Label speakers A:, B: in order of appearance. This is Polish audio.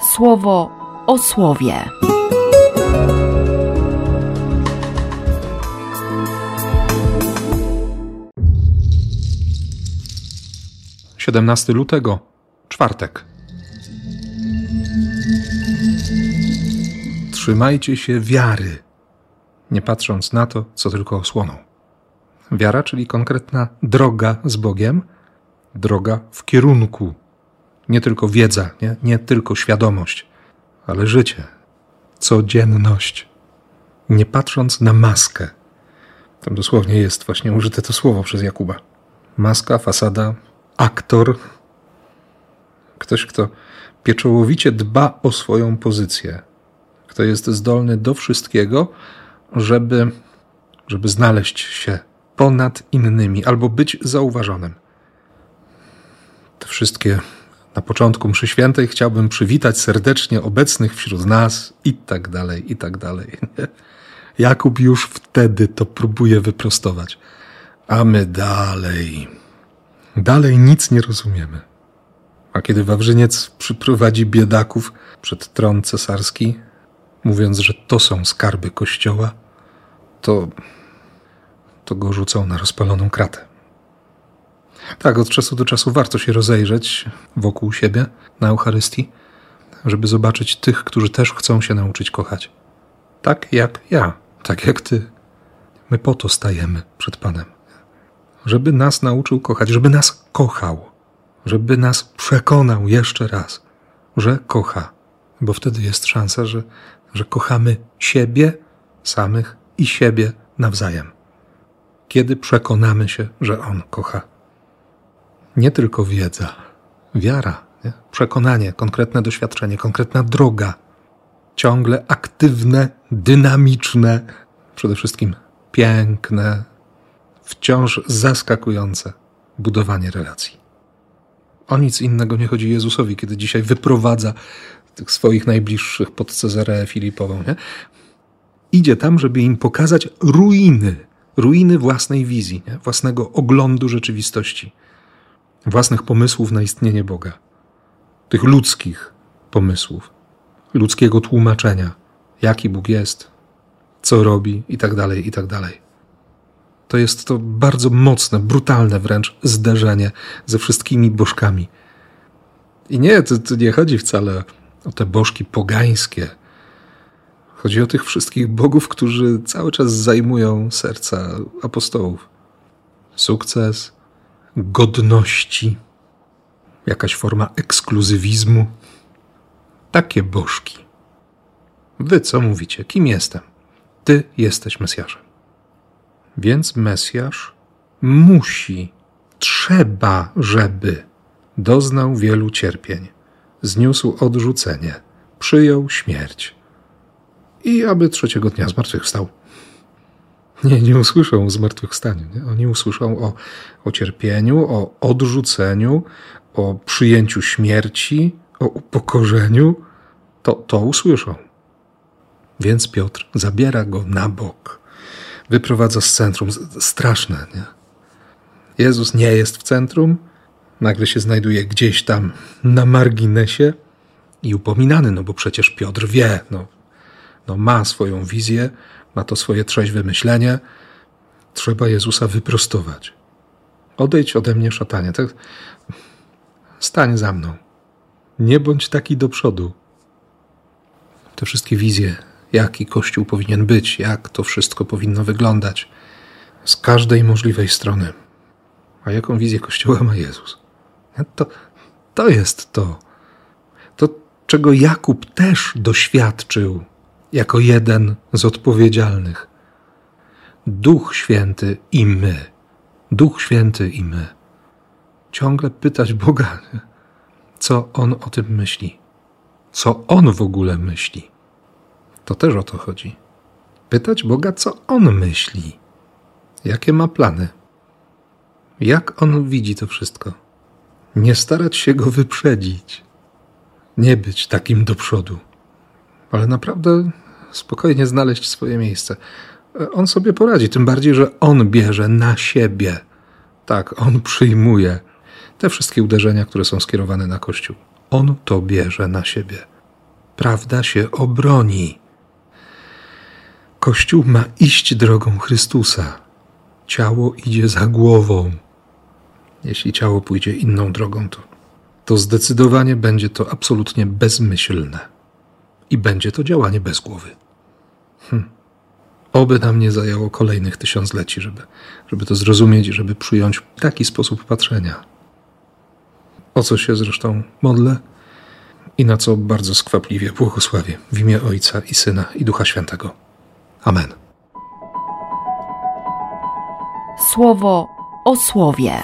A: słowo o słowie.
B: Siedemnasty lutego, czwartek. Trzymajcie się wiary, nie patrząc na to, co tylko osłoną. Wiara, czyli konkretna droga z Bogiem, droga w kierunku. Nie tylko wiedza, nie, nie tylko świadomość, ale życie, codzienność. Nie patrząc na maskę. Tam dosłownie jest właśnie użyte to słowo przez Jakuba. Maska, fasada, aktor. Ktoś, kto pieczołowicie dba o swoją pozycję. Kto jest zdolny do wszystkiego, żeby, żeby znaleźć się ponad innymi albo być zauważonym. Te wszystkie na początku mszy świętej chciałbym przywitać serdecznie obecnych wśród nas i tak dalej, i tak dalej. Jakub już wtedy to próbuje wyprostować. A my dalej, dalej nic nie rozumiemy. A kiedy Wawrzyniec przyprowadzi biedaków przed tron cesarski, mówiąc, że to są skarby kościoła, to, to go rzucą na rozpaloną kratę. Tak, od czasu do czasu warto się rozejrzeć wokół siebie na Eucharystii, żeby zobaczyć tych, którzy też chcą się nauczyć kochać. Tak jak ja, tak jak ty. My po to stajemy przed Panem. Żeby nas nauczył kochać, żeby nas kochał, żeby nas przekonał jeszcze raz, że kocha, bo wtedy jest szansa, że, że kochamy siebie samych i siebie nawzajem. Kiedy przekonamy się, że On kocha nie tylko wiedza, wiara, nie? przekonanie, konkretne doświadczenie, konkretna droga, ciągle aktywne, dynamiczne, przede wszystkim piękne, wciąż zaskakujące budowanie relacji. O nic innego nie chodzi Jezusowi, kiedy dzisiaj wyprowadza tych swoich najbliższych pod Cezareę Filipową. Nie? Idzie tam, żeby im pokazać ruiny, ruiny własnej wizji, nie? własnego oglądu rzeczywistości własnych pomysłów na istnienie Boga, tych ludzkich pomysłów, ludzkiego tłumaczenia, jaki Bóg jest, co robi i tak dalej, i tak. To jest to bardzo mocne, brutalne wręcz zderzenie ze wszystkimi bożkami. I nie, to, to nie chodzi wcale o te bożki pogańskie. Chodzi o tych wszystkich bogów, którzy cały czas zajmują serca apostołów. Sukces, godności, jakaś forma ekskluzywizmu. Takie bożki. Wy co mówicie? Kim jestem? Ty jesteś Mesjaszem. Więc Mesjasz musi, trzeba, żeby doznał wielu cierpień, zniósł odrzucenie, przyjął śmierć i aby trzeciego dnia zmartwychwstał. Nie, nie usłyszą o zmartwychwstaniu. Nie? Oni usłyszą o, o cierpieniu, o odrzuceniu, o przyjęciu śmierci, o upokorzeniu. To, to usłyszą. Więc Piotr zabiera go na bok, wyprowadza z centrum. Straszne, nie? Jezus nie jest w centrum, nagle się znajduje gdzieś tam na marginesie i upominany, no bo przecież Piotr wie, no, no ma swoją wizję, ma to swoje trzeźwe myślenie. Trzeba Jezusa wyprostować. Odejdź ode mnie, szatanie. Tak? Stań za mną. Nie bądź taki do przodu. Te wszystkie wizje, jaki Kościół powinien być, jak to wszystko powinno wyglądać, z każdej możliwej strony. A jaką wizję Kościoła ma Jezus? To, to jest to. To, czego Jakub też doświadczył jako jeden z odpowiedzialnych. Duch Święty i my. Duch Święty i my. Ciągle pytać Boga, co On o tym myśli. Co On w ogóle myśli. To też o to chodzi. Pytać Boga, co On myśli. Jakie ma plany. Jak On widzi to wszystko. Nie starać się Go wyprzedzić. Nie być takim do przodu ale naprawdę spokojnie znaleźć swoje miejsce. On sobie poradzi, tym bardziej, że on bierze na siebie. Tak, on przyjmuje te wszystkie uderzenia, które są skierowane na Kościół. On to bierze na siebie. prawda się obroni. Kościół ma iść drogą Chrystusa. Ciało idzie za głową. Jeśli ciało pójdzie inną drogą, to, to zdecydowanie będzie to absolutnie bezmyślne i będzie to działanie bez głowy. Hm. Oby nam nie zajęło kolejnych tysiącleci, żeby, żeby to zrozumieć i żeby przyjąć taki sposób patrzenia. O co się zresztą modlę i na co bardzo skwapliwie błogosławię w imię Ojca i Syna i Ducha Świętego. Amen.
A: Słowo o słowie.